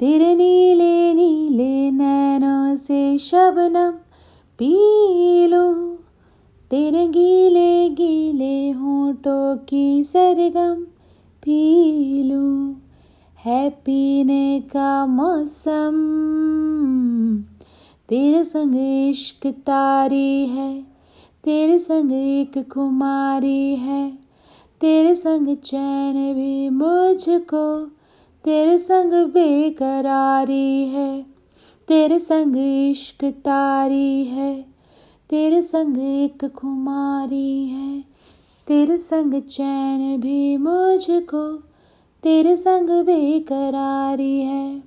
तेरे नीले नीले नैनों से शबनम पी लो। तेरे गीले गीले होठों की सरगम पी लो। है पीने का मौसम। तेरे संग इश्क तारी है। तेरे संग एक कुमारी है। तेरे संग चैन भी मुझको तेरे संग बेकरारी है, तेरे संग इश्क तारी है, तेरे संग एक खुमारी है, तेरे संग चैन भी मुझको, तेरे संग बेकरारी है।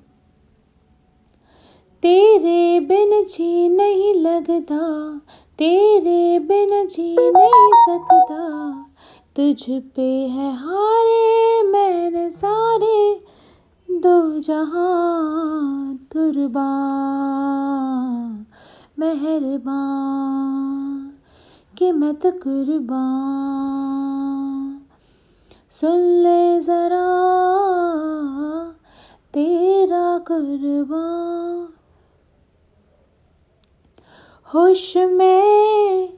तेरे बिन जी नहीं लगता, तेरे बिन जी नहीं सकता, तुझ पे है हारे मैंने सारे दो जहाँ तुरबा मेहरबान कि मैं तो कुर्बान सुन ले जरा, तेरा कुर्बान होश में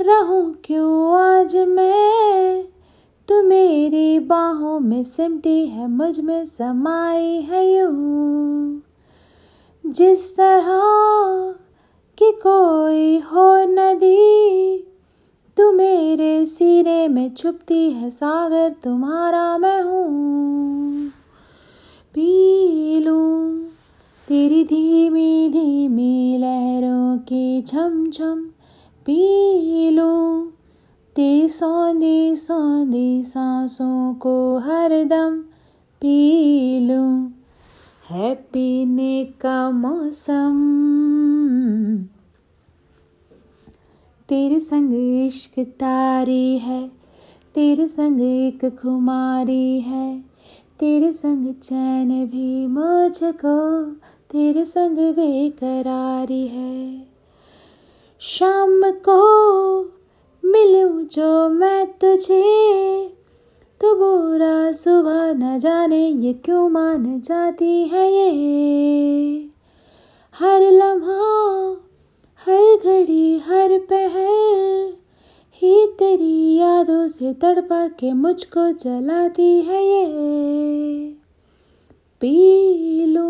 रहूँ क्यों आज मैं? तू मेरी बाहों में सिमटी है, मुझमें समाई है यूँ। जिस तरह कि कोई हो नदी, तू मेरे सीने में छुपती है, सागर तुम्हारा मैं हूँ। पी लूँ तेरी धीमी धीमी लहरों की झम झम, पी लो सौंधी सौंधी सांसों को हरदम पी लो। है पीने का मौसम। तेरे संग इश्क तारी है, तेरे संग एक खुमारी है, तेरे संग चैन भी मुझको तेरे संग बेकरारी है। शाम को मिलूं जो मैं तुझे। तो बुरा सुबह न जाने ये क्यों मान जाती है ये? हर लम्हा, हर घड़ी, हर पहर ही तेरी यादों से तड़पा के मुझको जलाती है ये। पी लो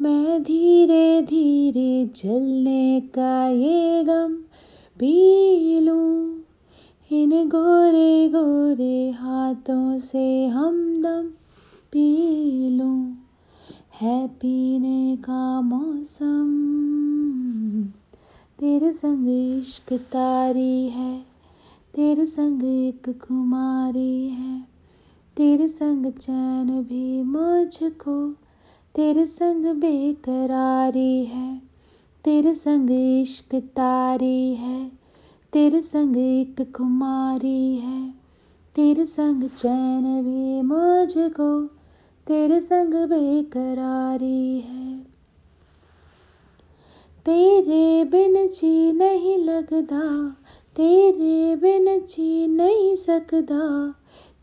मैं धीरे धीरे जलने का ये गम पी लूँ इन गोरे गोरे हाथों से हमदम पी लूँ है पीने का मौसम। तेरे संग इश्क तारी है। तेरे संग एक खुमारी है। तेरे संग चैन भी मुझको। तेरे संग बेकरारी है। तेरे संग इश्क तारी है, तेरे संग एक खुमारी है, तेरे संग चैन भी मुझको, तेरे संग बेकरारी है। तेरे बिन जी नहीं लगदा, तेरे बिन जी नहीं सकदा,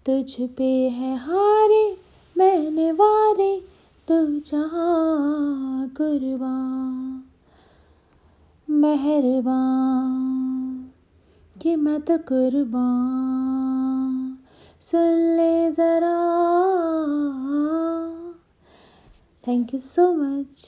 तुझ पे है हारे, मैंने वारे, तू जहाँ कुर्बान मेहरबान कि मैं तो कुर्बान। सुन ले ज़रा। Thank you so much